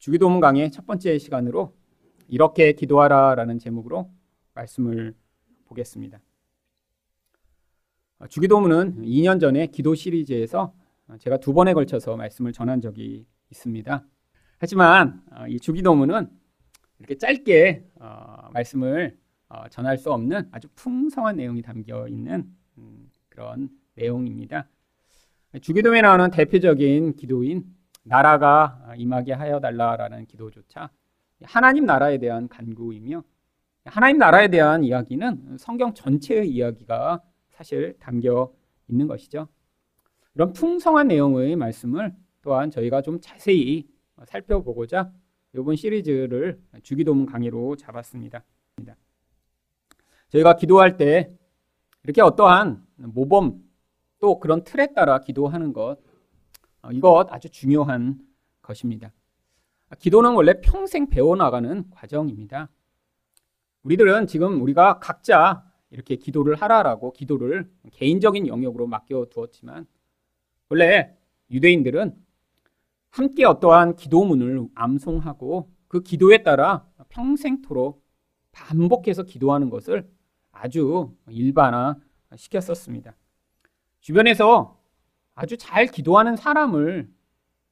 주기도문 강의 첫 번째 시간으로 이렇게 기도하라라는 제목으로 말씀을 보겠습니다. 주기도문은 2년 전에 기도 시리즈에서 제가 두 번에 걸쳐서 말씀을 전한 적이 있습니다. 하지만 이 주기도문은 이렇게 짧게 어, 말씀을 어, 전할 수 없는 아주 풍성한 내용이 담겨 있는 음, 그런 내용입니다. 주기도에 나오는 대표적인 기도인 나라가 임하게 하여 달라라는 기도조차 하나님 나라에 대한 간구이며 하나님 나라에 대한 이야기는 성경 전체의 이야기가 사실 담겨 있는 것이죠. 이런 풍성한 내용의 말씀을 또한 저희가 좀 자세히 살펴보고자 이번 시리즈를 주기도문 강의로 잡았습니다. 저희가 기도할 때 이렇게 어떠한 모범 또 그런 틀에 따라 기도하는 것 어, 이것 아주 중요한 것입니다. 기도는 원래 평생 배워나가는 과정입니다. 우리들은 지금 우리가 각자 이렇게 기도를 하라라고 기도를 개인적인 영역으로 맡겨 두었지만 원래 유대인들은 함께 어떠한 기도문을 암송하고 그 기도에 따라 평생토록 반복해서 기도하는 것을 아주 일반화 시켰었습니다. 주변에서 아주 잘 기도하는 사람을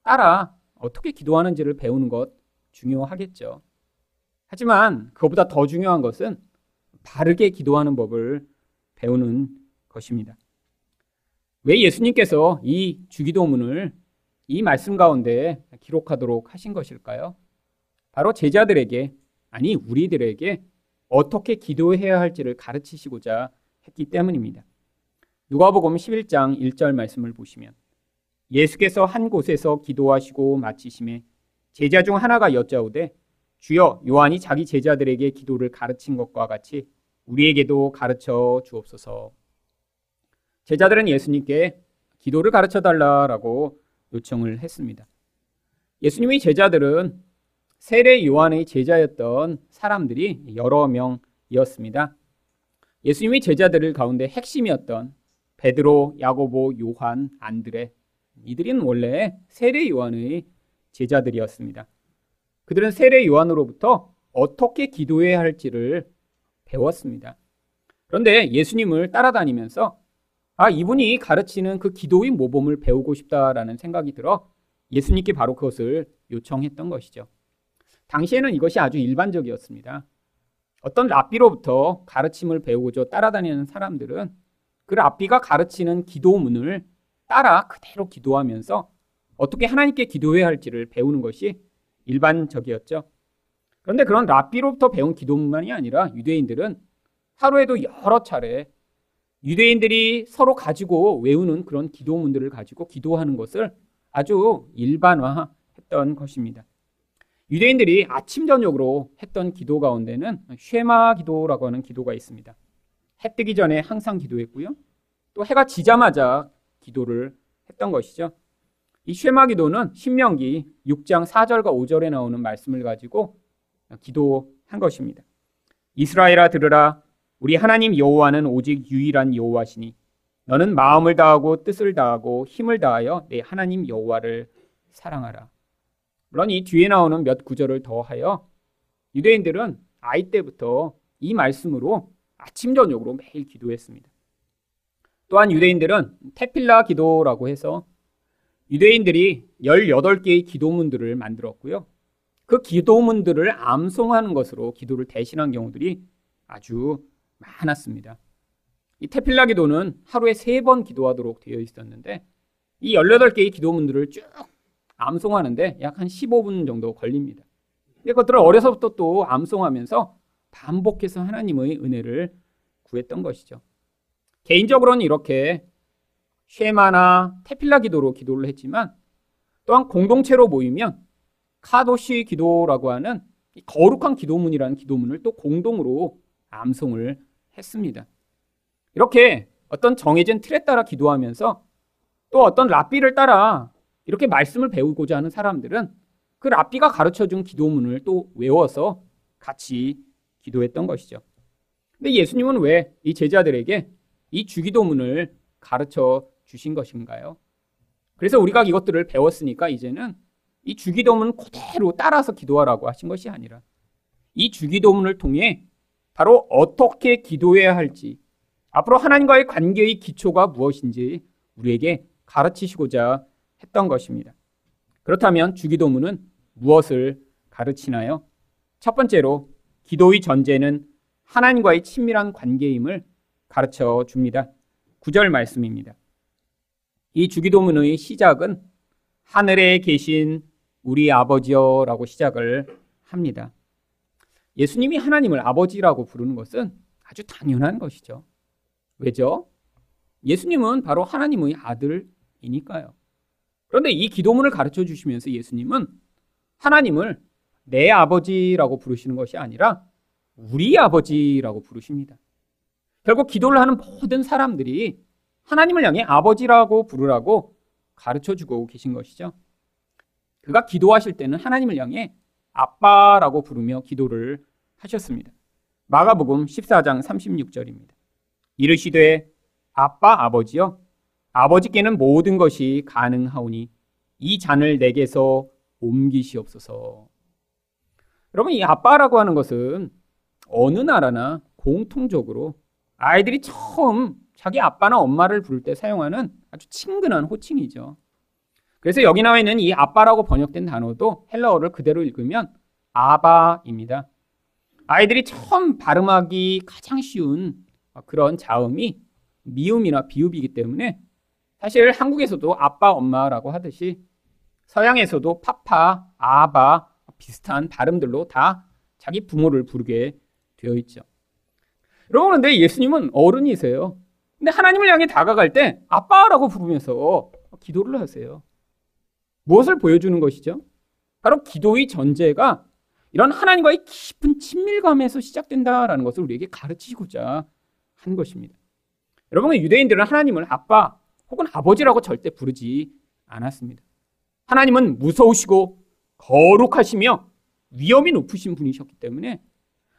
따라 어떻게 기도하는지를 배우는 것 중요하겠죠. 하지만 그것보다 더 중요한 것은 바르게 기도하는 법을 배우는 것입니다. 왜 예수님께서 이 주기도문을 이 말씀 가운데 기록하도록 하신 것일까요? 바로 제자들에게, 아니, 우리들에게 어떻게 기도해야 할지를 가르치시고자 했기 때문입니다. 누가복음 11장 1절 말씀을 보시면 예수께서 한 곳에서 기도하시고 마치심에 제자 중 하나가 여짜오되 주여 요한이 자기 제자들에게 기도를 가르친 것과 같이 우리에게도 가르쳐 주옵소서. 제자들은 예수님께 기도를 가르쳐 달라라고 요청을 했습니다. 예수님의 제자들은 세례 요한의 제자였던 사람들이 여러 명이었습니다. 예수님의 제자들 가운데 핵심이었던 베드로, 야고보, 요한, 안드레 이들은 원래 세례 요한의 제자들이었습니다. 그들은 세례 요한으로부터 어떻게 기도해야 할지를 배웠습니다. 그런데 예수님을 따라다니면서 아, 이분이 가르치는 그 기도의 모범을 배우고 싶다라는 생각이 들어 예수님께 바로 그것을 요청했던 것이죠. 당시에는 이것이 아주 일반적이었습니다. 어떤 랍비로부터 가르침을 배우고자 따라다니는 사람들은 그 랍비가 가르치는 기도문을 따라 그대로 기도하면서 어떻게 하나님께 기도해야 할지를 배우는 것이 일반적이었죠. 그런데 그런 랍비로부터 배운 기도문만이 아니라 유대인들은 하루에도 여러 차례 유대인들이 서로 가지고 외우는 그런 기도문들을 가지고 기도하는 것을 아주 일반화했던 것입니다. 유대인들이 아침 저녁으로 했던 기도 가운데는 쉐마 기도라고 하는 기도가 있습니다. 해 뜨기 전에 항상 기도했고요. 또 해가 지자마자 기도를 했던 것이죠. 이 쉐마 기도는 신명기 6장 4절과 5절에 나오는 말씀을 가지고 기도한 것입니다. 이스라엘아 들으라 우리 하나님 여호와는 오직 유일한 여호와시니 너는 마음을 다하고 뜻을 다하고 힘을 다하여 내 하나님 여호와를 사랑하라. 물론 이 뒤에 나오는 몇 구절을 더하여 유대인들은 아이 때부터 이 말씀으로 아침 저녁으로 매일 기도했습니다. 또한 유대인들은 테필라 기도라고 해서 유대인들이 18개의 기도문들을 만들었고요. 그 기도문들을 암송하는 것으로 기도를 대신한 경우들이 아주 많았습니다. 이 테필라 기도는 하루에 세 번 기도하도록 되어 있었는데 이 18개의 기도문들을 쭉 암송하는데 약 한 15분 정도 걸립니다. 그것들을 어려서부터 또 암송하면서 반복해서 하나님의 은혜를 구했던 것이죠. 개인적으로는 이렇게 쉐마나 테필라 기도로 기도를 했지만 또한 공동체로 모이면 카도시 기도라고 하는 거룩한 기도문이라는 기도문을 또 공동으로 암송을 했습니다. 이렇게 어떤 정해진 틀에 따라 기도하면서 또 어떤 랍비를 따라 이렇게 말씀을 배우고자 하는 사람들은 그 랍비가 가르쳐 준 기도문을 또 외워서 같이 기도했던 것이죠. 근데 예수님은 왜 이 제자들에게 이 주기도문을 가르쳐 주신 것인가요? 그래서 우리가 이것들을 배웠으니까 이제는 이 주기도문 그대로 따라서 기도하라고 하신 것이 아니라 이 주기도문을 통해 바로 어떻게 기도해야 할지 앞으로 하나님과의 관계의 기초가 무엇인지 우리에게 가르치시고자 했던 것입니다. 그렇다면 주기도문은 무엇을 가르치나요? 첫 번째로 기도의 전제는 하나님과의 친밀한 관계임을 가르쳐 줍니다. 9절 말씀입니다. 이 주기도문의 시작은 하늘에 계신 우리 아버지여라고 시작을 합니다. 예수님이 하나님을 아버지라고 부르는 것은 아주 당연한 것이죠. 왜죠? 예수님은 바로 하나님의 아들이니까요. 그런데 이 기도문을 가르쳐 주시면서 예수님은 하나님을 내 아버지라고 부르시는 것이 아니라 우리 아버지라고 부르십니다. 결국 기도를 하는 모든 사람들이 하나님을 향해 아버지라고 부르라고 가르쳐 주고 계신 것이죠. 그가 기도하실 때는 하나님을 향해 아빠라고 부르며 기도를 하셨습니다. 마가복음 14장 36절입니다. 이르시되 아빠 아버지여 아버지께는 모든 것이 가능하오니 이 잔을 내게서 옮기시옵소서. 여러분 이 아빠라고 하는 것은 어느 나라나 공통적으로 아이들이 처음 자기 아빠나 엄마를 부를 때 사용하는 아주 친근한 호칭이죠. 그래서 여기 나와 있는 이 아빠라고 번역된 단어도 헬라어를 그대로 읽으면 아바입니다. 아이들이 처음 발음하기 가장 쉬운 그런 자음이 미음이나 비읍이기 때문에 사실 한국에서도 아빠, 엄마라고 하듯이 서양에서도 파파, 아바 비슷한 발음들로 다 자기 부모를 부르게 되어 있죠. 여러분, 근데 예수님은 어른이세요. 근데 하나님을 향해 다가갈 때 아빠라고 부르면서 기도를 하세요. 무엇을 보여주는 것이죠? 바로 기도의 전제가 이런 하나님과의 깊은 친밀감에서 시작된다라는 것을 우리에게 가르치고자 한 것입니다. 여러분, 유대인들은 하나님을 아빠 혹은 아버지라고 절대 부르지 않았습니다. 하나님은 무서우시고 거룩하시며 위험이 높으신 분이셨기 때문에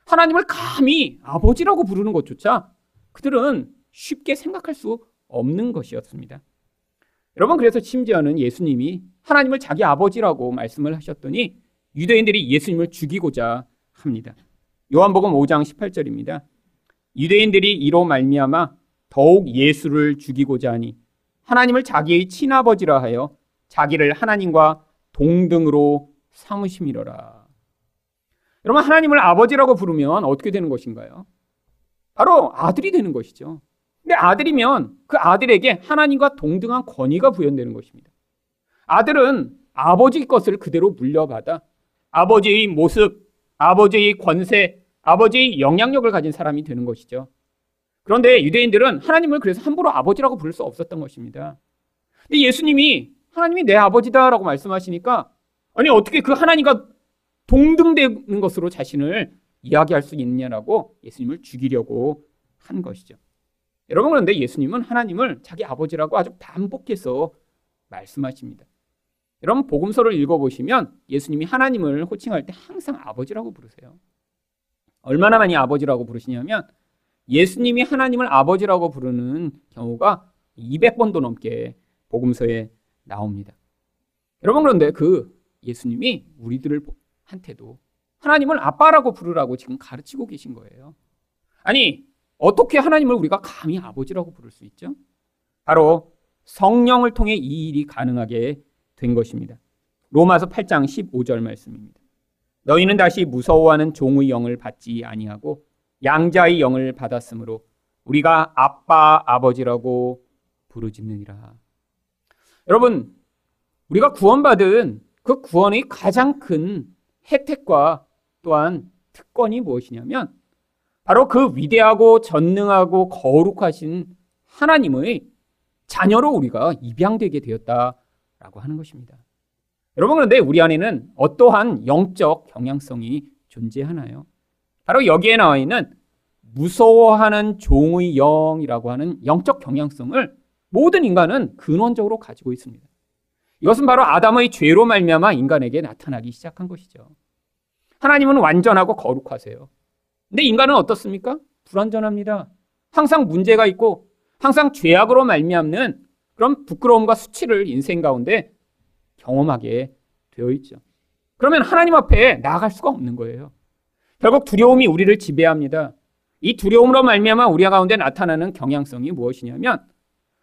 하나님을 감히 아버지라고 부르는 것조차 그들은 쉽게 생각할 수 없는 것이었습니다. 여러분, 그래서 심지어는 예수님이 하나님을 자기 아버지라고 말씀을 하셨더니 유대인들이 예수님을 죽이고자 합니다. 요한복음 5장 18절입니다. 유대인들이 이로 말미암아 더욱 예수를 죽이고자 하니 하나님을 자기의 친아버지라 하여 자기를 하나님과 동등으로 삼으심이로라. 여러분 하나님을 아버지라고 부르면 어떻게 되는 것인가요? 바로 아들이 되는 것이죠. 근데 아들이면 그 아들에게 하나님과 동등한 권위가 부여되는 것입니다. 아들은 아버지 것을 그대로 물려받아 아버지의 모습, 아버지의 권세, 아버지의 영향력을 가진 사람이 되는 것이죠. 그런데 유대인들은 하나님을 그래서 함부로 아버지라고 부를 수 없었던 것입니다. 근데 예수님이 하나님이 내 아버지다라고 말씀하시니까 아니 어떻게 그 하나님과 동등되는 것으로 자신을 이야기할 수 있느냐라고 예수님을 죽이려고 한 것이죠. 여러분 그런데 예수님은 하나님을 자기 아버지라고 아주 반복해서 말씀하십니다. 여러분 복음서를 읽어보시면 예수님이 하나님을 호칭할 때 항상 아버지라고 부르세요. 얼마나 많이 아버지라고 부르시냐면 예수님이 하나님을 아버지라고 부르는 경우가 200번도 넘게 복음서에 나옵니다. 여러분 그런데 그 예수님이 우리들을 한테도 하나님을 아빠라고 부르라고 지금 가르치고 계신 거예요. 아니 어떻게 하나님을 우리가 감히 아버지라고 부를 수 있죠? 바로 성령을 통해 이 일이 가능하게 된 것입니다. 로마서 8장 15절 말씀입니다. 너희는 다시 무서워하는 종의 영을 받지 아니하고 양자의 영을 받았으므로 우리가 아빠 아버지라고 부르짖느니라. 여러분, 우리가 구원받은 그 구원의 가장 큰 혜택과 또한 특권이 무엇이냐면 바로 그 위대하고 전능하고 거룩하신 하나님의 자녀로 우리가 입양되게 되었다라고 하는 것입니다. 여러분 그런데 우리 안에는 어떠한 영적 경향성이 존재하나요? 바로 여기에 나와 있는 무서워하는 종의 영이라고 하는 영적 경향성을 모든 인간은 근원적으로 가지고 있습니다. 이것은 바로 아담의 죄로 말미암아 인간에게 나타나기 시작한 것이죠. 하나님은 완전하고 거룩하세요. 근데 인간은 어떻습니까? 불완전합니다. 항상 문제가 있고 항상 죄악으로 말미암는 그런 부끄러움과 수치를 인생 가운데 경험하게 되어 있죠. 그러면 하나님 앞에 나아갈 수가 없는 거예요. 결국 두려움이 우리를 지배합니다. 이 두려움으로 말미암아 우리 가운데 나타나는 경향성이 무엇이냐면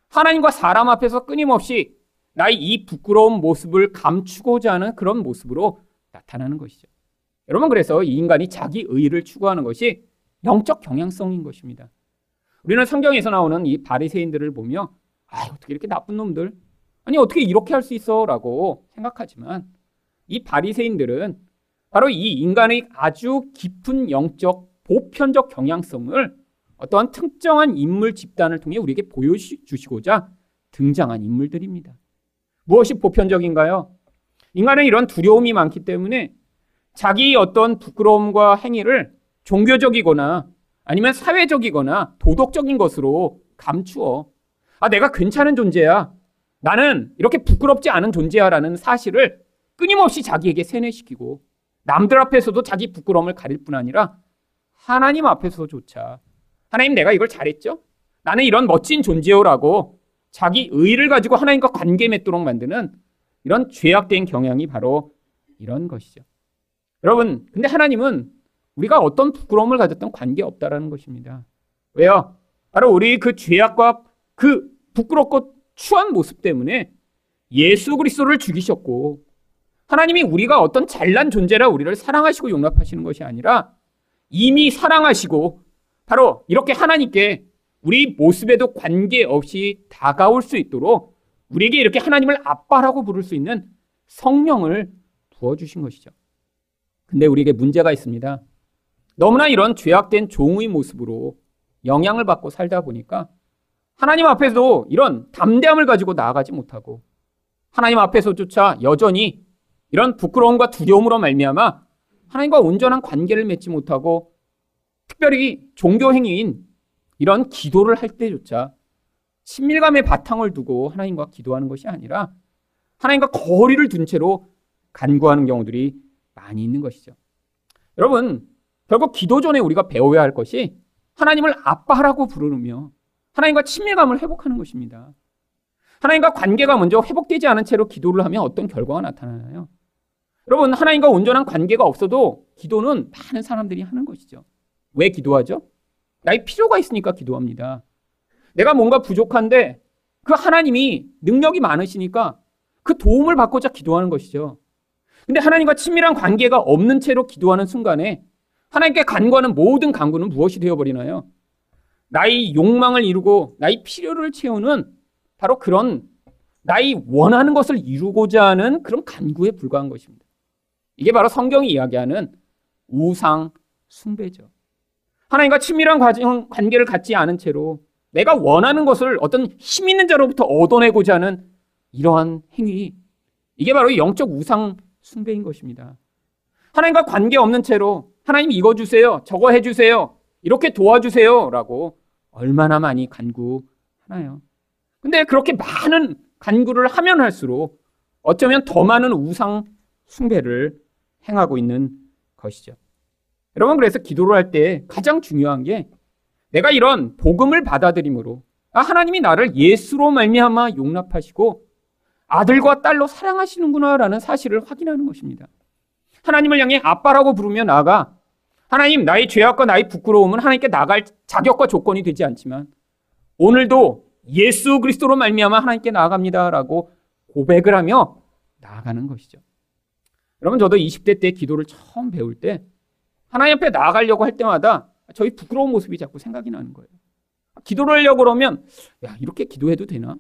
하나님과 사람 앞에서 끊임없이 나의 이 부끄러운 모습을 감추고자 하는 그런 모습으로 나타나는 것이죠. 여러분 그래서 이 인간이 자기 의를 추구하는 것이 영적 경향성인 것입니다. 우리는 성경에서 나오는 이 바리새인들을 보며 아 어떻게 이렇게 나쁜 놈들 아니 어떻게 이렇게 할 수 있어라고 생각하지만 이 바리새인들은 바로 이 인간의 아주 깊은 영적 보편적 경향성을 어떠한 특정한 인물 집단을 통해 우리에게 보여주시고자 등장한 인물들입니다. 무엇이 보편적인가요? 인간은 이런 두려움이 많기 때문에 자기 어떤 부끄러움과 행위를 종교적이거나 아니면 사회적이거나 도덕적인 것으로 감추어. 아, 내가 괜찮은 존재야. 나는 이렇게 부끄럽지 않은 존재야라는 사실을 끊임없이 자기에게 세뇌시키고 남들 앞에서도 자기 부끄러움을 가릴 뿐 아니라 하나님 앞에서조차 하나님 내가 이걸 잘했죠? 나는 이런 멋진 존재요라고 자기 의를 가지고 하나님과 관계 맺도록 만드는 이런 죄악된 경향이 바로 이런 것이죠. 여러분, 근데 하나님은 우리가 어떤 부끄러움을 가졌던 관계 없다라는 것입니다. 왜요? 바로 우리 그 죄악과 그 부끄럽고 추한 모습 때문에 예수 그리스도를 죽이셨고 하나님이 우리가 어떤 잘난 존재라 우리를 사랑하시고 용납하시는 것이 아니라 이미 사랑하시고 바로 이렇게 하나님께 우리 모습에도 관계없이 다가올 수 있도록 우리에게 이렇게 하나님을 아빠라고 부를 수 있는 성령을 부어주신 것이죠. 근데 우리에게 문제가 있습니다. 너무나 이런 죄악된 종의 모습으로 영향을 받고 살다 보니까 하나님 앞에서도 이런 담대함을 가지고 나아가지 못하고 하나님 앞에서조차 여전히 이런 부끄러움과 두려움으로 말미암아 하나님과 온전한 관계를 맺지 못하고 특별히 종교 행위인 이런 기도를 할 때조차 친밀감의 바탕을 두고 하나님과 기도하는 것이 아니라 하나님과 거리를 둔 채로 간구하는 경우들이 많이 있는 것이죠. 여러분, 결국 기도 전에 우리가 배워야 할 것이 하나님을 아빠라고 부르며 하나님과 친밀감을 회복하는 것입니다. 하나님과 관계가 먼저 회복되지 않은 채로 기도를 하면 어떤 결과가 나타나나요? 여러분, 하나님과 온전한 관계가 없어도 기도는 많은 사람들이 하는 것이죠. 왜 기도하죠? 나의 필요가 있으니까 기도합니다. 내가 뭔가 부족한데 그 하나님이 능력이 많으시니까 그 도움을 받고자 기도하는 것이죠. 근데 하나님과 친밀한 관계가 없는 채로 기도하는 순간에 하나님께 간구하는 모든 간구는 무엇이 되어버리나요? 나의 욕망을 이루고 나의 필요를 채우는 바로 그런 나의 원하는 것을 이루고자 하는 그런 간구에 불과한 것입니다. 이게 바로 성경이 이야기하는 우상 숭배죠. 하나님과 친밀한 관계를 갖지 않은 채로 내가 원하는 것을 어떤 힘 있는 자로부터 얻어내고자 하는 이러한 행위. 이게 바로 영적 우상 숭배인 것입니다. 하나님과 관계 없는 채로 하나님 이거 주세요. 저거 해 주세요. 이렇게 도와주세요. 라고 얼마나 많이 간구하나요? 근데 그렇게 많은 간구를 하면 할수록 어쩌면 더 많은 우상 숭배를 행하고 있는 것이죠. 여러분 그래서 기도를 할 때 가장 중요한 게 내가 이런 복음을 받아들임으로 아 하나님이 나를 예수로 말미암아 용납하시고 아들과 딸로 사랑하시는구나라는 사실을 확인하는 것입니다. 하나님을 향해 아빠라고 부르며 나아가 하나님 나의 죄악과 나의 부끄러움은 하나님께 나갈 자격과 조건이 되지 않지만 오늘도 예수 그리스도로 말미암아 하나님께 나아갑니다라고 고백을 하며 나아가는 것이죠. 여러분 저도 20대 때 기도를 처음 배울 때 하나님 앞에 나아가려고 할 때마다 저희 부끄러운 모습이 자꾸 생각이 나는 거예요. 기도를 하려고 그러면 야 이렇게 기도해도 되나?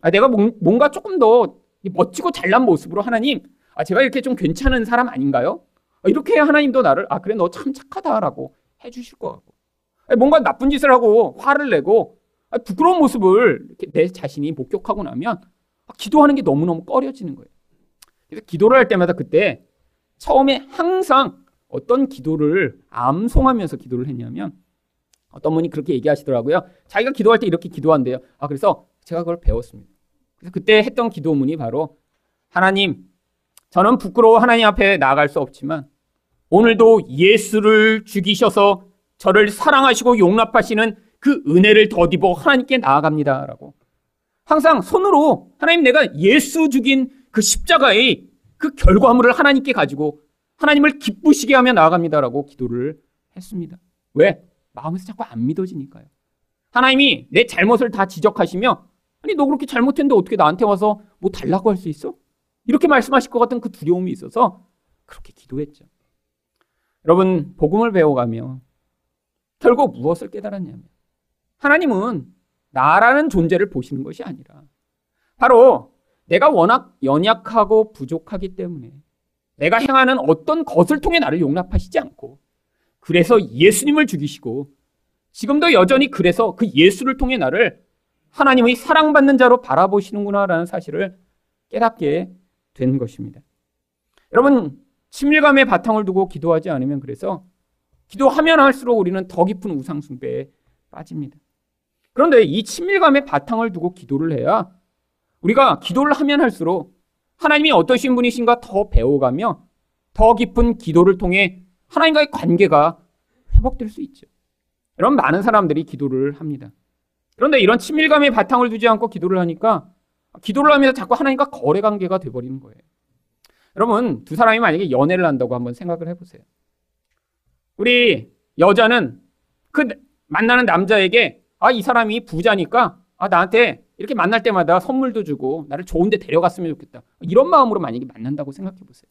아, 내가 뭔가 조금 더 멋지고 잘난 모습으로 하나님 아, 제가 이렇게 좀 괜찮은 사람 아닌가요? 아, 이렇게 하나님도 나를 아 그래 너 참 착하다라고 해주실 것 같고 아니, 뭔가 나쁜 짓을 하고 화를 내고 아, 부끄러운 모습을 내 자신이 목격하고 나면 아, 기도하는 게 너무너무 꺼려지는 거예요. 그래서 기도를 할 때마다 그때 처음에 항상 어떤 기도를 암송하면서 기도를 했냐면 어떤 분이 그렇게 얘기하시더라고요. 자기가 기도할 때 이렇게 기도한대요. 아, 그래서 제가 그걸 배웠습니다. 그래서 그때 했던 기도문이 바로 하나님, 저는 부끄러워 하나님 앞에 나아갈 수 없지만 오늘도 예수를 죽이셔서 저를 사랑하시고 용납하시는 그 은혜를 더디어 하나님께 나아갑니다 라고. 항상 손으로 하나님 내가 예수 죽인 그 십자가의 그 결과물을 하나님께 가지고 하나님을 기쁘시게 하며 나아갑니다라고 기도를 했습니다. 왜? 마음에서 자꾸 안 믿어지니까요. 하나님이 내 잘못을 다 지적하시며 아니 너 그렇게 잘못했는데 어떻게 나한테 와서 뭐 달라고 할 수 있어? 이렇게 말씀하실 것 같은 그 두려움이 있어서 그렇게 기도했죠. 여러분 복음을 배워가며 결국 무엇을 깨달았냐면 하나님은 나라는 존재를 보시는 것이 아니라 바로 내가 워낙 연약하고 부족하기 때문에 내가 행하는 어떤 것을 통해 나를 용납하시지 않고 그래서 예수님을 죽이시고 지금도 여전히 그래서 그 예수를 통해 나를 하나님의 사랑받는 자로 바라보시는구나라는 사실을 깨닫게 된 것입니다. 여러분, 친밀감의 바탕을 두고 기도하지 않으면 그래서 기도하면 할수록 우리는 더 깊은 우상숭배에 빠집니다. 그런데 이 친밀감의 바탕을 두고 기도를 해야 우리가 기도를 하면 할수록 하나님이 어떠신 분이신가 더 배워가며 더 깊은 기도를 통해 하나님과의 관계가 회복될 수 있죠. 여러분, 많은 사람들이 기도를 합니다. 그런데 이런 친밀감의 바탕을 두지 않고 기도를 하니까 기도를 하면서 자꾸 하나님과 거래 관계가 돼버리는 거예요. 여러분, 두 사람이 만약에 연애를 한다고 한번 생각을 해보세요. 우리 여자는 그 만나는 남자에게 아, 이 사람이 부자니까 아, 나한테 이렇게 만날 때마다 선물도 주고 나를 좋은 데 데려갔으면 좋겠다. 이런 마음으로 만약에 만난다고 생각해 보세요.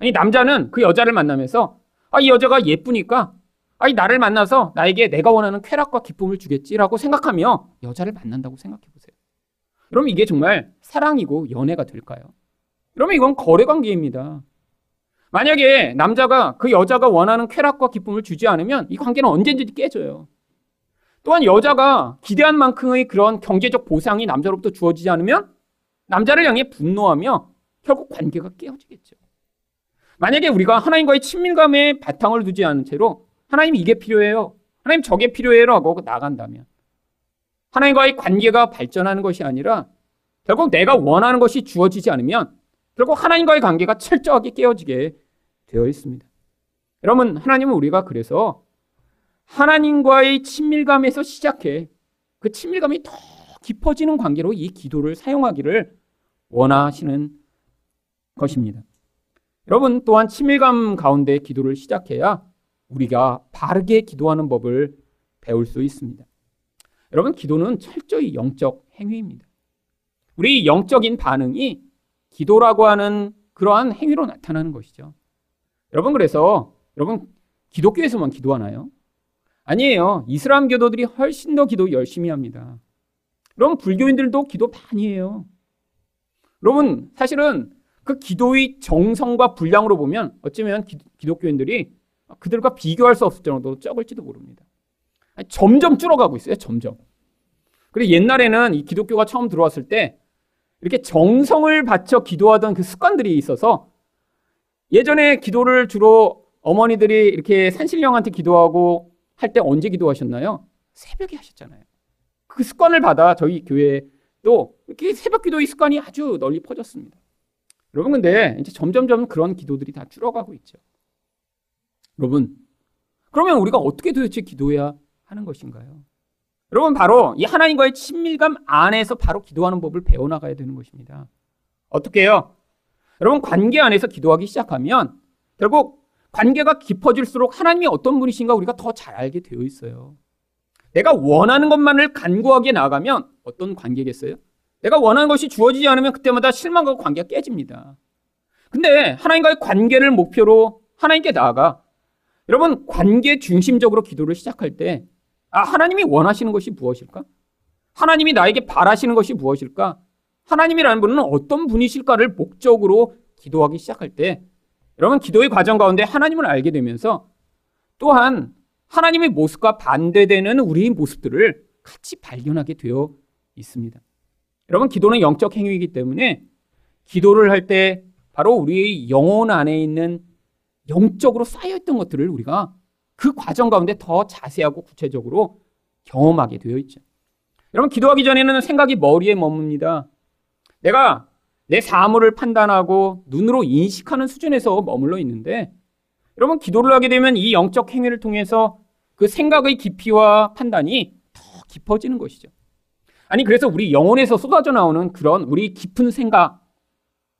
아니, 남자는 그 여자를 만나면서 아, 이 여자가 예쁘니까 아니, 나를 만나서 나에게 내가 원하는 쾌락과 기쁨을 주겠지라고 생각하며 여자를 만난다고 생각해 보세요. 그럼 이게 정말 사랑이고 연애가 될까요? 그러면 이건 거래 관계입니다. 만약에 남자가 그 여자가 원하는 쾌락과 기쁨을 주지 않으면 이 관계는 언제든지 깨져요. 또한 여자가 기대한 만큼의 그런 경제적 보상이 남자로부터 주어지지 않으면 남자를 향해 분노하며 결국 관계가 깨어지겠죠. 만약에 우리가 하나님과의 친밀감에 바탕을 두지 않은 채로 하나님 이게 필요해요. 하나님 저게 필요해요라고 나간다면 하나님과의 관계가 발전하는 것이 아니라 결국 내가 원하는 것이 주어지지 않으면 결국 하나님과의 관계가 철저하게 깨어지게 되어 있습니다. 여러분, 하나님은 우리가 그래서 하나님과의 친밀감에서 시작해 그 친밀감이 더 깊어지는 관계로 이 기도를 사용하기를 원하시는 것입니다. 여러분 또한 친밀감 가운데 기도를 시작해야 우리가 바르게 기도하는 법을 배울 수 있습니다. 여러분, 기도는 철저히 영적 행위입니다. 우리 영적인 반응이 기도라고 하는 그러한 행위로 나타나는 것이죠. 여러분, 그래서 여러분, 기독교에서만 기도하나요? 아니에요. 이슬람 교도들이 훨씬 더 기도 열심히 합니다. 여러분, 불교인들도 기도 많이 해요. 여러분, 사실은 그 기도의 정성과 분량으로 보면 어쩌면 기, 독교인들이 그들과 비교할 수 없을 정도로 적을지도 모릅니다. 점점 줄어가고 있어요. 점점. 그리고 옛날에는 이 기독교가 처음 들어왔을 때 이렇게 정성을 바쳐 기도하던 그 습관들이 있어서 예전에 기도를 주로 어머니들이 이렇게 산신령한테 기도하고 할 때 언제 기도하셨나요? 새벽에 하셨잖아요. 그 습관을 받아 저희 교회도 이렇게 새벽 기도의 습관이 아주 널리 퍼졌습니다. 여러분 근데 이제 점점점 그런 기도들이 다 줄어가고 있죠. 여러분, 그러면 우리가 어떻게 도대체 기도해야 하는 것인가요? 여러분, 바로 이 하나님과의 친밀감 안에서 바로 기도하는 법을 배워나가야 되는 것입니다. 어떻게 해요? 여러분, 관계 안에서 기도하기 시작하면 결국 관계가 깊어질수록 하나님이 어떤 분이신가 우리가 더 잘 알게 되어 있어요. 내가 원하는 것만을 간구하게 나가면 어떤 관계겠어요? 내가 원하는 것이 주어지지 않으면 그때마다 실망과 관계가 깨집니다. 근데 하나님과의 관계를 목표로 하나님께 나아가 여러분, 관계 중심적으로 기도를 시작할 때, 아, 하나님이 원하시는 것이 무엇일까? 하나님이 나에게 바라시는 것이 무엇일까? 하나님이라는 분은 어떤 분이실까를 목적으로 기도하기 시작할 때, 여러분, 기도의 과정 가운데 하나님을 알게 되면서 또한 하나님의 모습과 반대되는 우리의 모습들을 같이 발견하게 되어 있습니다. 여러분, 기도는 영적 행위이기 때문에 기도를 할 때 바로 우리의 영혼 안에 있는 영적으로 쌓여있던 것들을 우리가 그 과정 가운데 더 자세하고 구체적으로 경험하게 되어 있죠. 여러분, 기도하기 전에는 생각이 머리에 머뭅니다. 내가 내 사물을 판단하고 눈으로 인식하는 수준에서 머물러 있는데, 여러분, 기도를 하게 되면 이 영적 행위를 통해서 그 생각의 깊이와 판단이 더 깊어지는 것이죠. 아니, 그래서 우리 영혼에서 쏟아져 나오는 그런 우리 깊은 생각,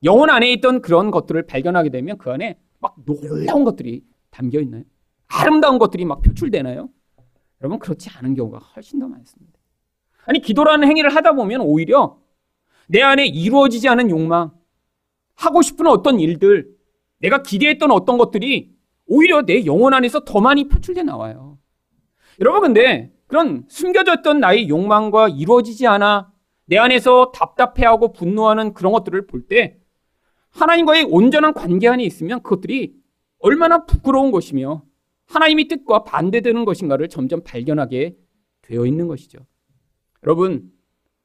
영혼 안에 있던 그런 것들을 발견하게 되면 그 안에 막 놀라운 것들이 담겨 있나요? 아름다운 것들이 막 표출되나요? 여러분 그렇지 않은 경우가 훨씬 더 많습니다. 아니 기도라는 행위를 하다 보면 오히려 내 안에 이루어지지 않은 욕망, 하고 싶은 어떤 일들, 내가 기대했던 어떤 것들이 오히려 내 영혼 안에서 더 많이 표출돼 나와요. 여러분 근데 그런 숨겨졌던 나의 욕망과 이루어지지 않아 내 안에서 답답해하고 분노하는 그런 것들을 볼 때 하나님과의 온전한 관계 안에 있으면 그것들이 얼마나 부끄러운 것이며 하나님의 뜻과 반대되는 것인가를 점점 발견하게 되어 있는 것이죠. 여러분,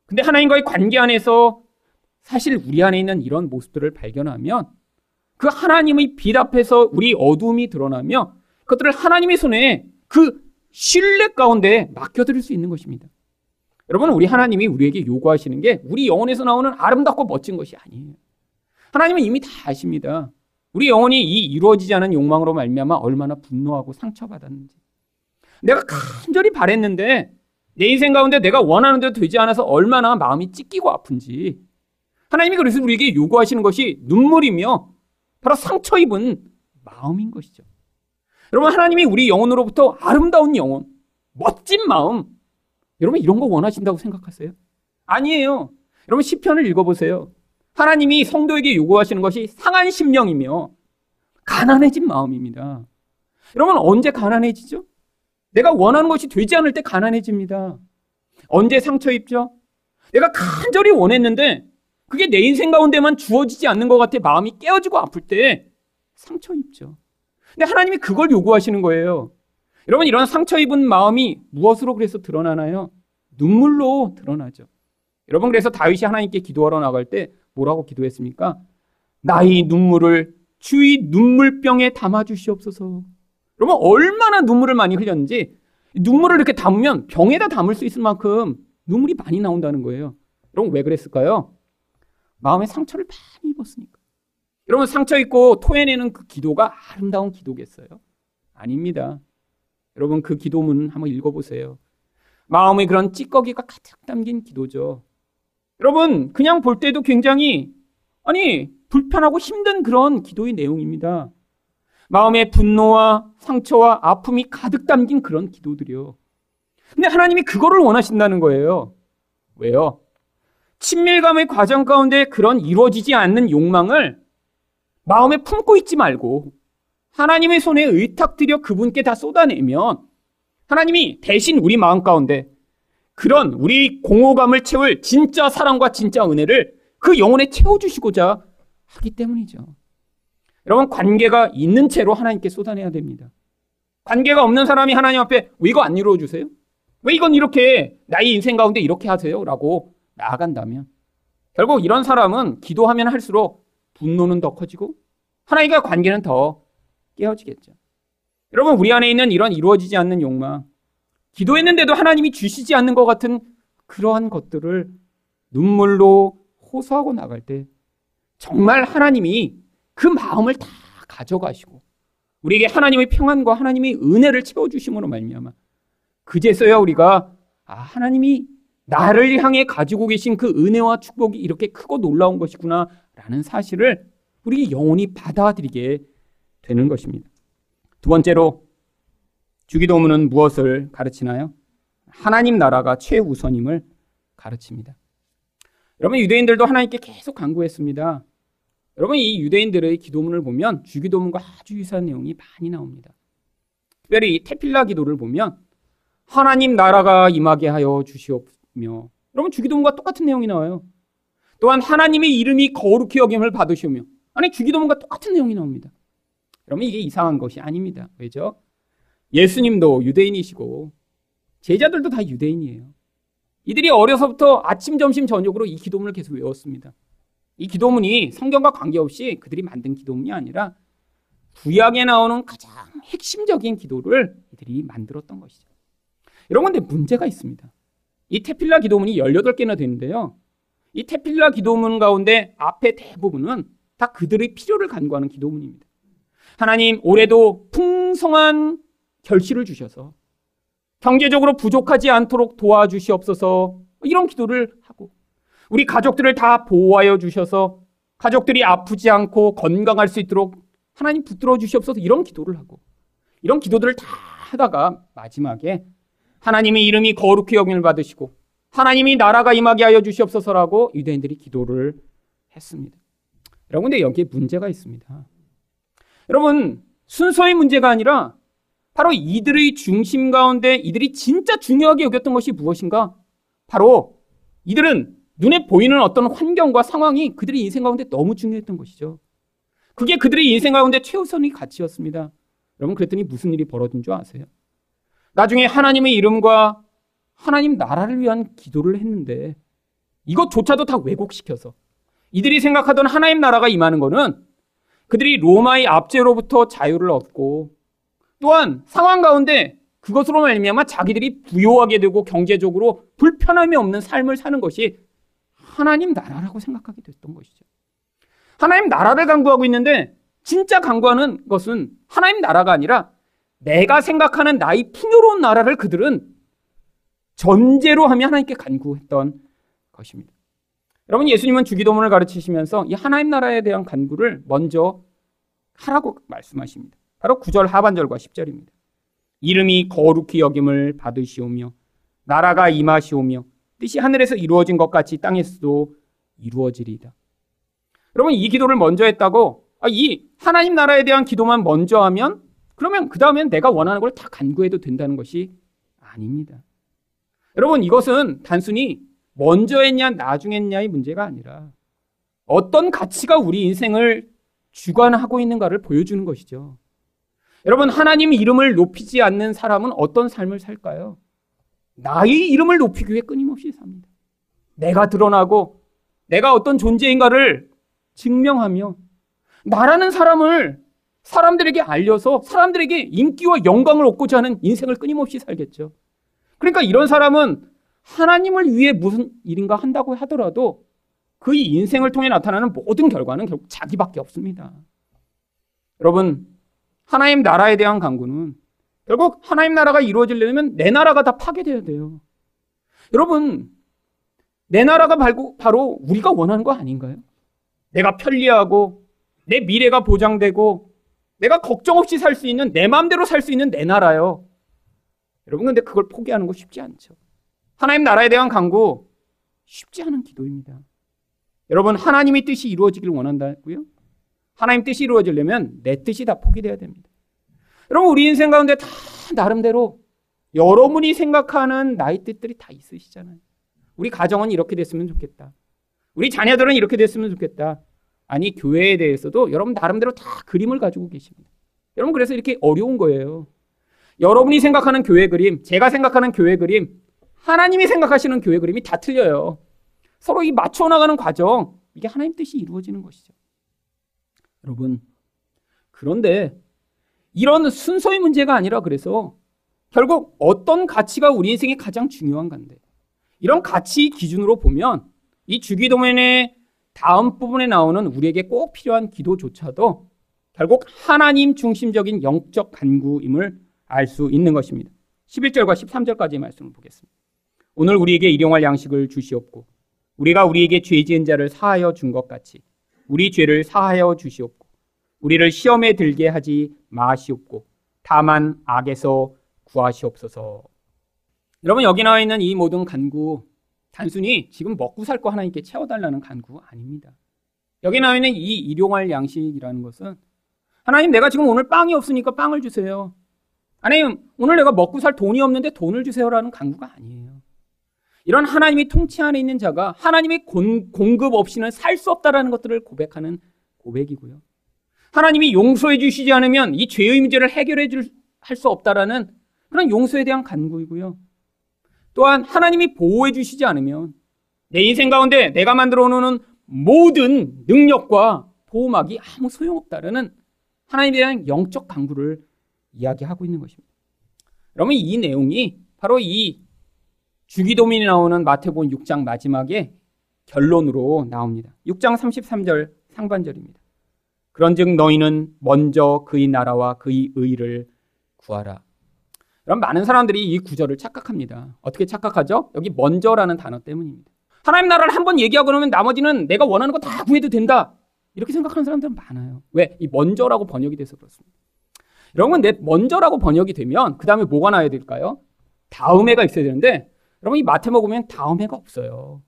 근데 하나님과의 관계 안에서 사실 우리 안에 있는 이런 모습들을 발견하면 그 하나님의 빛 앞에서 우리 어둠이 드러나며 그것들을 하나님의 손에 그 신뢰 가운데 맡겨드릴 수 있는 것입니다. 여러분, 우리 하나님이 우리에게 요구하시는 게 우리 영혼에서 나오는 아름답고 멋진 것이 아니에요. 하나님은 이미 다 아십니다. 우리 영혼이 이 이루어지지 않은 욕망으로 말미암아 얼마나 분노하고 상처받았는지. 내가 간절히 바랬는데 내 인생 가운데 내가 원하는 대로 되지 않아서 얼마나 마음이 찢기고 아픈지. 하나님이 그래서 우리에게 요구하시는 것이 눈물이며 바로 상처 입은 마음인 것이죠. 여러분 하나님이 우리 영혼으로부터 아름다운 영혼, 멋진 마음, 여러분 이런 거 원하신다고 생각하세요? 아니에요. 여러분 시편을 읽어보세요. 하나님이 성도에게 요구하시는 것이 상한 심령이며 가난해진 마음입니다. 여러분 언제 가난해지죠? 내가 원하는 것이 되지 않을 때 가난해집니다. 언제 상처 입죠? 내가 간절히 원했는데 그게 내 인생 가운데만 주어지지 않는 것 같아 마음이 깨어지고 아플 때 상처 입죠. 근데 하나님이 그걸 요구하시는 거예요. 여러분 이런 상처 입은 마음이 무엇으로 그래서 드러나나요? 눈물로 드러나죠. 여러분 그래서 다윗이 하나님께 기도하러 나갈 때 뭐라고 기도했습니까? 나의 눈물을 주의 눈물병에 담아 주시옵소서. 여러분 얼마나 눈물을 많이 흘렸는지 눈물을 이렇게 담으면 병에다 담을 수 있을 만큼 눈물이 많이 나온다는 거예요. 여러분 왜 그랬을까요? 마음에 상처를 많이 입었으니까. 여러분 상처 입고 토해내는 그 기도가 아름다운 기도겠어요? 아닙니다. 여러분 그 기도문 한번 읽어보세요. 마음의 그런 찌꺼기가 가득 담긴 기도죠. 여러분 그냥 볼 때도 굉장히 아니 불편하고 힘든 그런 기도의 내용입니다. 마음의 분노와 상처와 아픔이 가득 담긴 그런 기도들이요. 근데 하나님이 그거를 원하신다는 거예요. 왜요? 친밀감의 과정 가운데 그런 이루어지지 않는 욕망을 마음에 품고 있지 말고 하나님의 손에 의탁드려 그분께 다 쏟아내면 하나님이 대신 우리 마음 가운데 그런 우리 공허감을 채울 진짜 사랑과 진짜 은혜를 그 영혼에 채워주시고자 하기 때문이죠. 여러분, 관계가 있는 채로 하나님께 쏟아내야 됩니다. 관계가 없는 사람이 하나님 앞에 왜 이거 안 이루어 주세요? 왜 이건 이렇게 나의 인생 가운데 이렇게 하세요? 라고 나아간다면 결국 이런 사람은 기도하면 할수록 분노는 더 커지고 하나님과 관계는 더 깨어지겠죠. 여러분, 우리 안에 있는 이런 이루어지지 않는 욕망, 기도했는데도 하나님이 주시지 않는 것 같은 그러한 것들을 눈물로 호소하고 나갈 때 정말 하나님이 그 마음을 다 가져가시고 우리에게 하나님의 평안과 하나님의 은혜를 채워 주심으로 말미암아 그제서야 우리가 아 하나님이 나를 향해 가지고 계신 그 은혜와 축복이 이렇게 크고 놀라운 것이구나라는 사실을 우리 영혼이 받아들이게 되는 것입니다. 두 번째로 주기도문은 무엇을 가르치나요? 하나님 나라가 최우선임을 가르칩니다. 여러분 유대인들도 하나님께 계속 간구했습니다. 여러분 이 유대인들의 기도문을 보면 주기도문과 아주 유사한 내용이 많이 나옵니다. 특별히 이 테필라 기도를 보면 하나님 나라가 임하게 하여 주시옵며 여러분 주기도문과 똑같은 내용이 나와요. 또한 하나님의 이름이 거룩히 여김을 받으시오며 아니 주기도문과 똑같은 내용이 나옵니다. 여러분 이게 이상한 것이 아닙니다. 왜죠? 예수님도 유대인이시고 제자들도 다 유대인이에요. 이들이 어려서부터 아침, 점심, 저녁으로 이 기도문을 계속 외웠습니다. 이 기도문이 성경과 관계없이 그들이 만든 기도문이 아니라 구약에 나오는 가장 핵심적인 기도를 이들이 만들었던 것이죠. 이런 건데 문제가 있습니다. 이 테필라 기도문이 18개나 되는데요. 이 테필라 기도문 가운데 앞에 대부분은 다 그들의 필요를 간구하는 기도문입니다. 하나님, 올해도 풍성한 결실을 주셔서 경제적으로 부족하지 않도록 도와주시옵소서 이런 기도를 하고 우리 가족들을 다 보호하여 주셔서 가족들이 아프지 않고 건강할 수 있도록 하나님 붙들어 주시옵소서 이런 기도를 하고 이런 기도들을 다 하다가 마지막에 하나님의 이름이 거룩히 여김을 받으시고 하나님이 나라가 임하게 하여 주시옵소서라고 유대인들이 기도를 했습니다. 여러분, 근데 여기에 문제가 있습니다. 여러분, 순서의 문제가 아니라 바로 이들의 중심 가운데 이들이 진짜 중요하게 여겼던 것이 무엇인가? 바로 이들은 눈에 보이는 어떤 환경과 상황이 그들의 인생 가운데 너무 중요했던 것이죠. 그게 그들의 인생 가운데 최우선의 가치였습니다. 여러분, 그랬더니 무슨 일이 벌어진 줄 아세요? 나중에 하나님의 이름과 하나님 나라를 위한 기도를 했는데 이것조차도 다 왜곡시켜서 이들이 생각하던 하나님 나라가 임하는 것은 그들이 로마의 압제로부터 자유를 얻고 또한 상황 가운데 그것으로 말미암아 자기들이 부요하게 되고 경제적으로 불편함이 없는 삶을 사는 것이 하나님 나라라고 생각하게 됐던 것이죠. 하나님 나라를 강구하고 있는데 진짜 강구하는 것은 하나님 나라가 아니라 내가 생각하는 나의 풍요로운 나라를 그들은 전제로 하며 하나님께 간구했던 것입니다. 여러분 예수님은 주기도문을 가르치시면서 이 하나님 나라에 대한 간구를 먼저 하라고 말씀하십니다. 바로 9절 하반절과 10절입니다. 이름이 거룩히 여김을 받으시오며 나라가 임하시오며 뜻이 하늘에서 이루어진 것 같이 땅에서도 이루어지리이다. 여러분 이 기도를 먼저 했다고 아, 이 하나님 나라에 대한 기도만 먼저 하면 그러면 그 다음엔 내가 원하는 걸 다 간구해도 된다는 것이 아닙니다. 여러분 이것은 단순히 먼저 했냐 나중에 했냐의 문제가 아니라 어떤 가치가 우리 인생을 주관하고 있는가를 보여주는 것이죠. 여러분 하나님 이름을 높이지 않는 사람은 어떤 삶을 살까요? 나의 이름을 높이기 위해 끊임없이 삽니다. 내가 드러나고 내가 어떤 존재인가를 증명하며 나라는 사람을 사람들에게 알려서 사람들에게 인기와 영광을 얻고자 하는 인생을 끊임없이 살겠죠. 그러니까 이런 사람은 하나님을 위해 무슨 일인가 한다고 하더라도 그의 인생을 통해 나타나는 모든 결과는 결국 자기밖에 없습니다. 여러분, 하나님 나라에 대한 강구는 결국 하나님 나라가 이루어지려면 내 나라가 다 파괴돼야 돼요. 여러분, 내 나라가 바로 우리가 원하는 거 아닌가요? 내가 편리하고 내 미래가 보장되고 내가 걱정 없이 살 수 있는 내 마음대로 살 수 있는 내 나라요. 여러분 근데 그걸 포기하는 거 쉽지 않죠. 하나님 나라에 대한 강구 쉽지 않은 기도입니다. 여러분 하나님의 뜻이 이루어지길 원한다고요? 하나님 뜻이 이루어지려면 내 뜻이 다 포기돼야 됩니다. 여러분 우리 인생 가운데 다 나름대로 여러분이 생각하는 나의 뜻들이 다 있으시잖아요. 우리 가정은 이렇게 됐으면 좋겠다. 우리 자녀들은 이렇게 됐으면 좋겠다. 아니 교회에 대해서도 여러분 나름대로 다 그림을 가지고 계십니다. 여러분 그래서 이렇게 어려운 거예요. 여러분이 생각하는 교회 그림, 제가 생각하는 교회 그림, 하나님이 생각하시는 교회 그림이 다 틀려요. 서로 이 맞춰 나가는 과정, 이게 하나님 뜻이 이루어지는 것이죠. 여러분, 그런데 이런 순서의 문제가 아니라 그래서 결국 어떤 가치가 우리 인생에 가장 중요한 건데 이런 가치 기준으로 보면 이 주기도면의 다음 부분에 나오는 우리에게 꼭 필요한 기도조차도 결국 하나님 중심적인 영적 간구임을 알 수 있는 것입니다. 11절과 13절까지의 말씀을 보겠습니다. 오늘 우리에게 일용할 양식을 주시옵고 우리가 우리에게 죄 지은 자를 사하여 준 것 같이 우리 죄를 사하여 주시옵고 우리를 시험에 들게 하지 마시옵고 다만 악에서 구하시옵소서. 여러분 여기 나와 있는 이 모든 간구 단순히 지금 먹고 살 거 하나님께 채워달라는 간구 아닙니다. 여기 나와 있는 이 일용할 양식이라는 것은 하나님 내가 지금 오늘 빵이 없으니까 빵을 주세요. 하나님 오늘 내가 먹고 살 돈이 없는데 돈을 주세요라는 간구가 아니에요. 이런 하나님이 통치 안에 있는 자가 하나님의 공급 없이는 살 수 없다라는 것들을 고백하는 고백이고요. 하나님이 용서해 주시지 않으면 이 죄의 문제를 해결해 줄 할 수 없다라는 그런 용서에 대한 간구이고요. 또한 하나님이 보호해 주시지 않으면 내 인생 가운데 내가 만들어 놓은 모든 능력과 보호막이 아무 소용없다라는 하나님에 대한 영적 강구를 이야기하고 있는 것입니다. 여러분 이 내용이 바로 이 주기도민이 나오는 마태복음 6장 마지막에 결론으로 나옵니다. 6장 33절 상반절입니다. 그런즉 너희는 먼저 그의 나라와 그의 의를 구하라. 그럼 많은 사람들이 이 구절을 착각합니다. 어떻게 착각하죠? 여기 먼저라는 단어 때문입니다. 하나님 나라를 한 번 얘기하고 그러면 나머지는 내가 원하는 거 다 구해도 된다. 이렇게 생각하는 사람들은 많아요. 왜? 이 먼저라고 번역이 돼서 그렇습니다. 여러분, 내 먼저라고 번역이 되면 그 다음에 뭐가 나야 될까요? 다음에가 있어야 되는데 여러분 이 마태복음 보면 다음에가 없어요.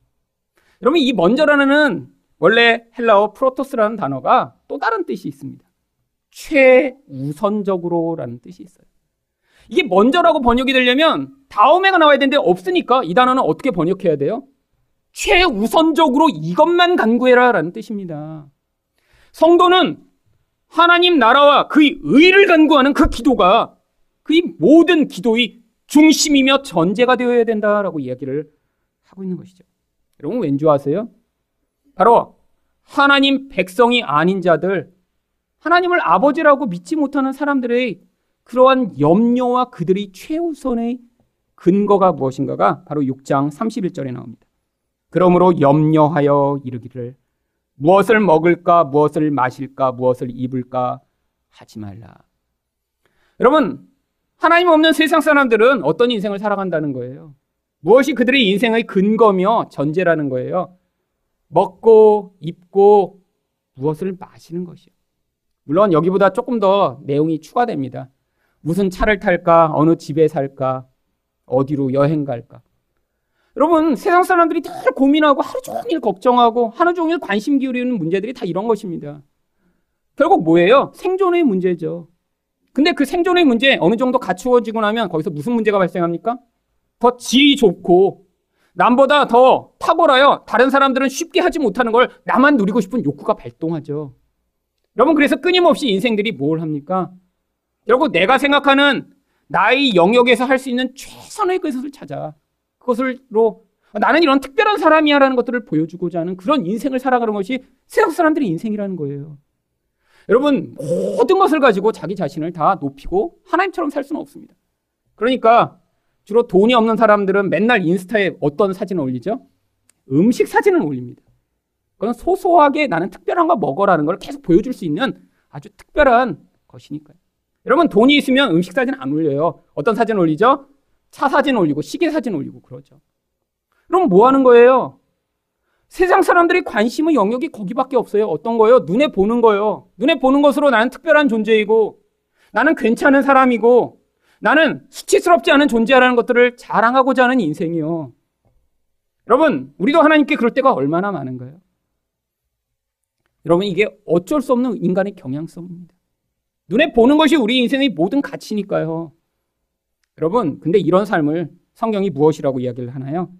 여러분 이 먼저라는 원래 헬라어 프로토스라는 단어가 또 다른 뜻이 있습니다. 최우선적으로라는 뜻이 있어요. 이게 먼저라고 번역이 되려면 다음에가 나와야 되는데 없으니까 이 단어는 어떻게 번역해야 돼요? 최우선적으로 이것만 간구해라라는 뜻입니다. 성도는 하나님 나라와 그의 의를 간구하는 그 기도가 그의 모든 기도의 중심이며 전제가 되어야 된다라고 이야기를 하고 있는 것이죠. 여러분 왠지 아세요? 바로 하나님 백성이 아닌 자들, 하나님을 아버지라고 믿지 못하는 사람들의 그러한 염려와 그들의 최우선의 근거가 무엇인가가 바로 6장 31절에 나옵니다. 그러므로 염려하여 이르기를 무엇을 먹을까, 무엇을 마실까, 무엇을 입을까 하지 말라. 여러분, 하나님 없는 세상 사람들은 어떤 인생을 살아간다는 거예요? 무엇이 그들의 인생의 근거며 전제라는 거예요? 먹고, 입고, 무엇을 마시는 것이요. 물론 여기보다 조금 더 내용이 추가됩니다. 무슨 차를 탈까? 어느 집에 살까? 어디로 여행 갈까? 여러분, 세상 사람들이 다 고민하고 하루 종일 걱정하고 하루 종일 관심 기울이는 문제들이 다 이런 것입니다. 결국 뭐예요? 생존의 문제죠. 근데 그 생존의 문제 어느 정도 갖추어지고 나면 거기서 무슨 문제가 발생합니까? 더 질이 좋고 남보다 더 탁월하여 다른 사람들은 쉽게 하지 못하는 걸 나만 누리고 싶은 욕구가 발동하죠. 여러분 그래서 끊임없이 인생들이 뭘 합니까? 결국 내가 생각하는 나의 영역에서 할 수 있는 최선의 것을 찾아 그것을로 나는 이런 특별한 사람이야라는 것들을 보여주고자 하는 그런 인생을 살아가는 것이 세상 사람들의 인생이라는 거예요. 여러분, 모든 것을 가지고 자기 자신을 다 높이고 하나님처럼 살 수는 없습니다. 그러니까 주로 돈이 없는 사람들은 맨날 인스타에 어떤 사진을 올리죠? 음식 사진을 올립니다. 그건 소소하게 나는 특별한 거 먹어라는 걸 계속 보여줄 수 있는 아주 특별한 것이니까요. 여러분, 돈이 있으면 음식 사진 안 올려요. 어떤 사진 올리죠? 차 사진 올리고, 시계 사진 올리고, 그러죠. 그럼 뭐 하는 거예요? 세상 사람들이 관심의 영역이 거기밖에 없어요. 어떤 거요? 눈에 보는 거요. 눈에 보는 것으로 나는 특별한 존재이고, 나는 괜찮은 사람이고, 나는 수치스럽지 않은 존재라는 것들을 자랑하고자 하는 인생이요. 여러분, 우리도 하나님께 그럴 때가 얼마나 많은가요? 여러분, 이게 어쩔 수 없는 인간의 경향성입니다. 눈에 보는 것이 우리 인생의 모든 가치니까요. 여러분, 근데 이런 삶을 성경이 무엇이라고 이야기를 하나요?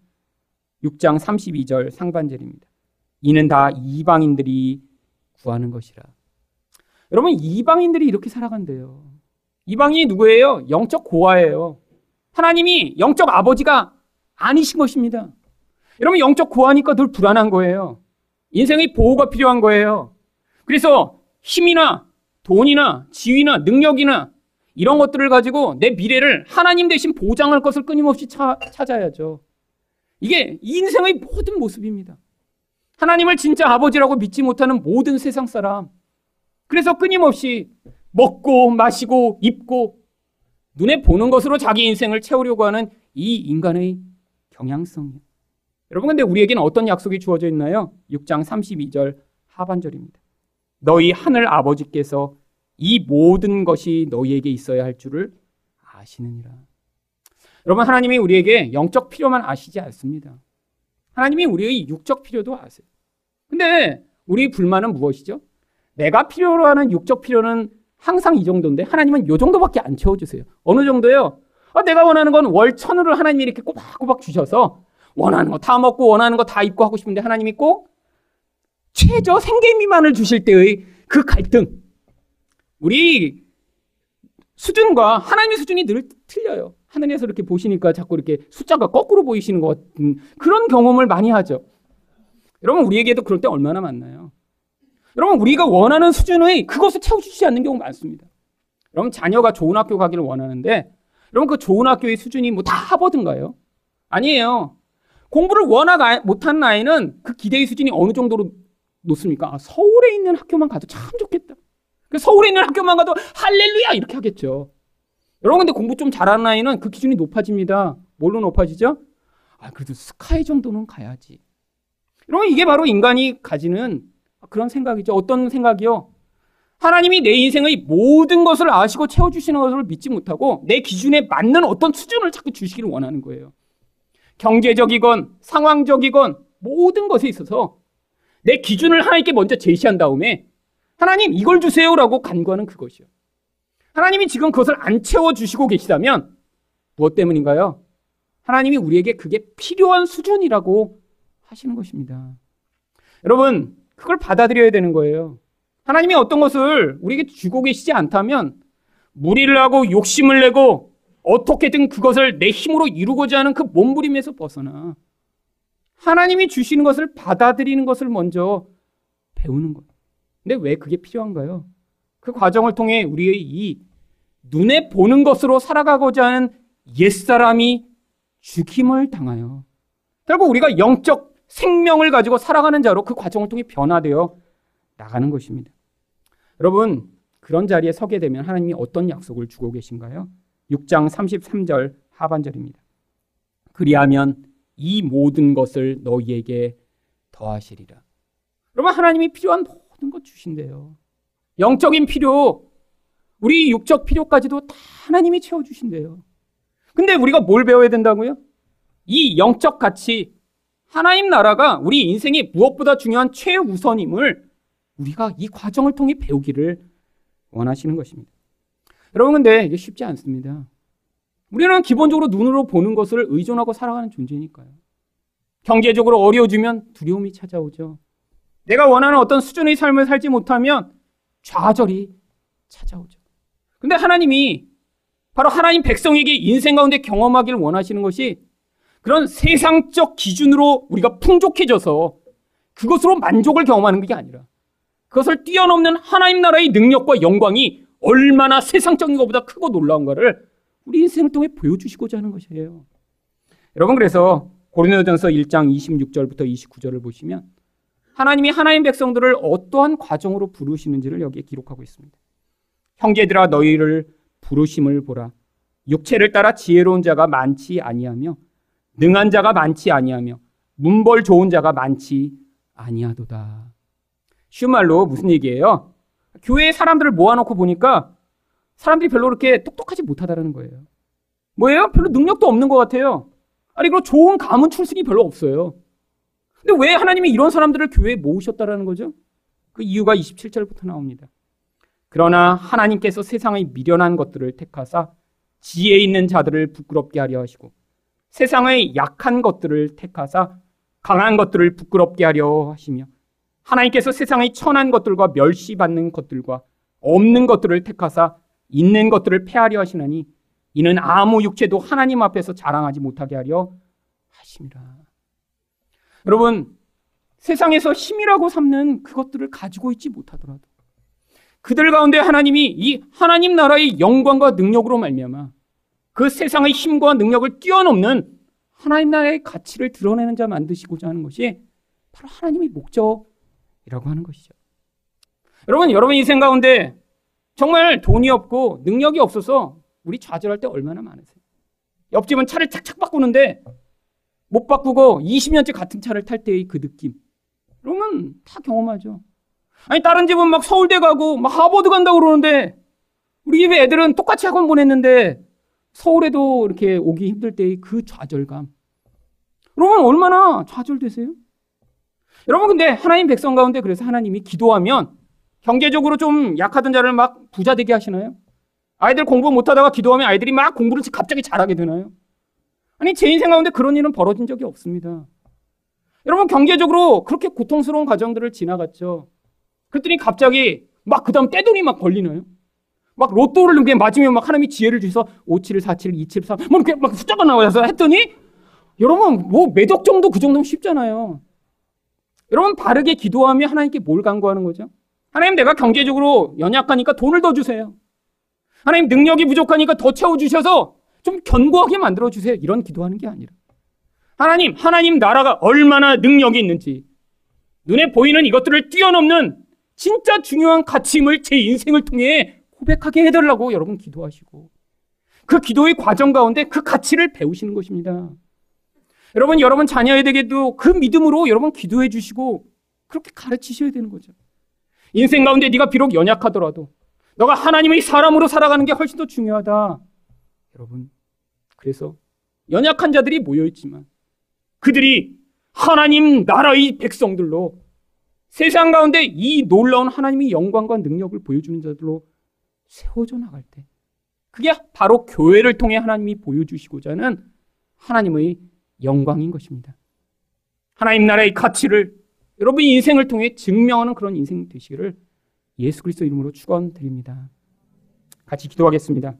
6장 32절 상반절입니다. 이는 다 이방인들이 구하는 것이라. 여러분, 이방인들이 이렇게 살아간대요. 이방인이 누구예요? 영적 고아예요. 하나님이 영적 아버지가 아니신 것입니다. 여러분, 영적 고아니까 늘 불안한 거예요. 인생의 보호가 필요한 거예요. 그래서 힘이나 돈이나 지위나 능력이나 이런 것들을 가지고 내 미래를 하나님 대신 보장할 것을 끊임없이 차, 찾아야죠. 이게 인생의 모든 모습입니다. 하나님을 진짜 아버지라고 믿지 못하는 모든 세상 사람. 그래서 끊임없이 먹고 마시고 입고 눈에 보는 것으로 자기 인생을 채우려고 하는 이 인간의 경향성이에요. 여러분 근데 우리에게는 어떤 약속이 주어져 있나요? 6장 32절 하반절입니다. 너희 하늘 아버지께서 이 모든 것이 너희에게 있어야 할 줄을 아시느니라. 여러분, 하나님이 우리에게 영적 필요만 아시지 않습니다. 하나님이 우리의 육적 필요도 아세요. 근데 우리 불만은 무엇이죠? 내가 필요로 하는 육적 필요는 항상 이 정도인데 하나님은 이 정도밖에 안 채워주세요. 어느 정도요? 아, 내가 원하는 건 월 천으로 하나님이 이렇게 꼬박꼬박 주셔서 원하는 거 다 먹고 원하는 거 다 입고 하고 싶은데 하나님이 꼭 최저 생계 미만을 주실 때의 그 갈등. 우리 수준과 하나님의 수준이 늘 틀려요. 하늘에서 이렇게 보시니까 자꾸 이렇게 숫자가 거꾸로 보이시는 것 같은 그런 경험을 많이 하죠. 여러분, 우리에게도 그럴 때 얼마나 많나요? 여러분, 우리가 원하는 수준의 그것을 채워주지 않는 경우 많습니다. 여러분, 자녀가 좋은 학교 가기를 원하는데, 여러분, 그 좋은 학교의 수준이 뭐 다 하버든가요? 아니에요. 공부를 워낙 아, 못하는 아이는 그 기대의 수준이 어느 정도로 높습니까? 아, 서울에 있는 학교만 가도 참 좋겠다. 그 서울에 있는 학교만 가도 할렐루야! 이렇게 하겠죠. 여러분 근데 공부 좀 잘하는 아이는 그 기준이 높아집니다. 뭘로 높아지죠? 아, 그래도 스카이 정도는 가야지. 여러분 이게 바로 인간이 가지는 그런 생각이죠. 어떤 생각이요? 하나님이 내 인생의 모든 것을 아시고 채워주시는 것을 믿지 못하고 내 기준에 맞는 어떤 수준을 자꾸 주시기를 원하는 거예요. 경제적이건 상황적이건 모든 것에 있어서 내 기준을 하나님께 먼저 제시한 다음에 하나님 이걸 주세요라고 간구하는 그것이요. 하나님이 지금 그것을 안 채워주시고 계시다면 무엇 때문인가요? 하나님이 우리에게 그게 필요한 수준이라고 하시는 것입니다. 여러분, 그걸 받아들여야 되는 거예요. 하나님이 어떤 것을 우리에게 주고 계시지 않다면 무리를 하고 욕심을 내고 어떻게든 그것을 내 힘으로 이루고자 하는 그 몸부림에서 벗어나 하나님이 주시는 것을 받아들이는 것을 먼저 배우는 거예요. 근데 왜 그게 필요한가요? 그 과정을 통해 우리의 이 눈에 보는 것으로 살아가고자 하는 옛사람이 죽임을 당하여 결국 우리가 영적 생명을 가지고 살아가는 자로 그 과정을 통해 변화되어 나가는 것입니다. 여러분, 그런 자리에 서게 되면 하나님이 어떤 약속을 주고 계신가요? 6장 33절 하반절입니다. 그리하면 이 모든 것을 너희에게 더하시리라. 여러분, 하나님이 필요한 모든 것 주신대요. 영적인 필요, 우리 육적 필요까지도 다 하나님이 채워 주신대요. 근데 우리가 뭘 배워야 된다고요? 이 영적 가치, 하나님 나라가 우리 인생의 무엇보다 중요한 최우선임을 우리가 이 과정을 통해 배우기를 원하시는 것입니다. 여러분, 근데 이게 쉽지 않습니다. 우리는 기본적으로 눈으로 보는 것을 의존하고 살아가는 존재니까요. 경제적으로 어려워지면 두려움이 찾아오죠. 내가 원하는 어떤 수준의 삶을 살지 못하면 좌절이 찾아오죠. 근데 하나님이 바로 하나님 백성에게 인생 가운데 경험하기를 원하시는 것이 그런 세상적 기준으로 우리가 풍족해져서 그것으로 만족을 경험하는 게 아니라 그것을 뛰어넘는 하나님 나라의 능력과 영광이 얼마나 세상적인 것보다 크고 놀라운가를 우리 인생을 통해 보여주시고자 하는 것이에요. 여러분 그래서 고린도전서 1장 26절부터 29절을 보시면 하나님이 하나님 백성들을 어떠한 과정으로 부르시는지를 여기에 기록하고 있습니다. 형제들아 너희를 부르심을 보라. 육체를 따라 지혜로운 자가 많지 아니하며 능한 자가 많지 아니하며 문벌 좋은 자가 많지 아니하도다. 쉬운 말로 무슨 얘기예요? 교회에 사람들을 모아놓고 보니까 사람들이 별로 그렇게 똑똑하지 못하다는 거예요. 뭐예요? 별로 능력도 없는 것 같아요. 아니, 그리고 좋은 가문 출신이 별로 없어요. 근데 왜 하나님이 이런 사람들을 교회에 모으셨다라는 거죠? 그 이유가 27절부터 나옵니다. 그러나 하나님께서 세상의 미련한 것들을 택하사 지혜 있는 자들을 부끄럽게 하려 하시고 세상의 약한 것들을 택하사 강한 것들을 부끄럽게 하려 하시며 하나님께서 세상의 천한 것들과 멸시받는 것들과 없는 것들을 택하사 있는 것들을 폐하려 하시나니 이는 아무 육체도 하나님 앞에서 자랑하지 못하게 하려 하심이라. 여러분, 세상에서 힘이라고 삼는 그것들을 가지고 있지 못하더라도 그들 가운데 하나님이 이 하나님 나라의 영광과 능력으로 말미암아 그 세상의 힘과 능력을 뛰어넘는 하나님 나라의 가치를 드러내는 자 만드시고자 하는 것이 바로 하나님의 목적 이라고 하는 것이죠. 여러분, 여러분 인생 가운데 정말 돈이 없고 능력이 없어서 우리 좌절할 때 얼마나 많으세요? 옆집은 차를 착착 바꾸는데 못 바꾸고 20년째 같은 차를 탈 때의 그 느낌. 그러면 다 경험하죠. 아니 다른 집은 막 서울대 가고 막 하버드 간다고 그러는데 우리 집에 애들은 똑같이 학원 보냈는데 서울에도 이렇게 오기 힘들 때의 그 좌절감. 여러분 얼마나 좌절되세요? 여러분 근데 하나님 백성 가운데 그래서 하나님이 기도하면 경제적으로 좀 약하던 자를 막 부자 되게 하시나요? 아이들 공부 못하다가 기도하면 아이들이 막 공부를 갑자기 잘하게 되나요? 아니 제 인생 가운데 그런 일은 벌어진 적이 없습니다. 여러분 경제적으로 그렇게 고통스러운 과정들을 지나갔죠. 그랬더니 갑자기 막 그 다음 떼돈이 막 걸리나요? 막 로또를 그냥 맞으면 막 하나님이 지혜를 주셔서 57, 47, 27, 3, 뭐 이렇게 막 숫자가 나와서 했더니 여러분 뭐 매덕 정도 그 정도면 쉽잖아요. 여러분 바르게 기도하면 하나님께 뭘 간구하는 거죠? 하나님 내가 경제적으로 연약하니까 돈을 더 주세요. 하나님 능력이 부족하니까 더 채워주셔서 좀 견고하게 만들어주세요. 이런 기도하는 게 아니라. 하나님, 하나님 나라가 얼마나 능력이 있는지, 눈에 보이는 이것들을 뛰어넘는 진짜 중요한 가치임을 제 인생을 통해 고백하게 해달라고 여러분 기도하시고 그 기도의 과정 가운데 그 가치를 배우시는 것입니다. 여러분, 여러분 자녀에게도 그 믿음으로 여러분 기도해 주시고 그렇게 가르치셔야 되는 거죠. 인생 가운데 네가 비록 연약하더라도 너가 하나님의 사람으로 살아가는 게 훨씬 더 중요하다. 여러분, 그래서 연약한 자들이 모여있지만 그들이 하나님 나라의 백성들로 세상 가운데 이 놀라운 하나님의 영광과 능력을 보여주는 자들로 세워져 나갈 때 그게 바로 교회를 통해 하나님이 보여주시고자 하는 하나님의 영광인 것입니다. 하나님 나라의 가치를 여러분 인생을 통해 증명하는 그런 인생 되시기를 예수 그리스도 이름으로 축원드립니다. 같이 기도하겠습니다.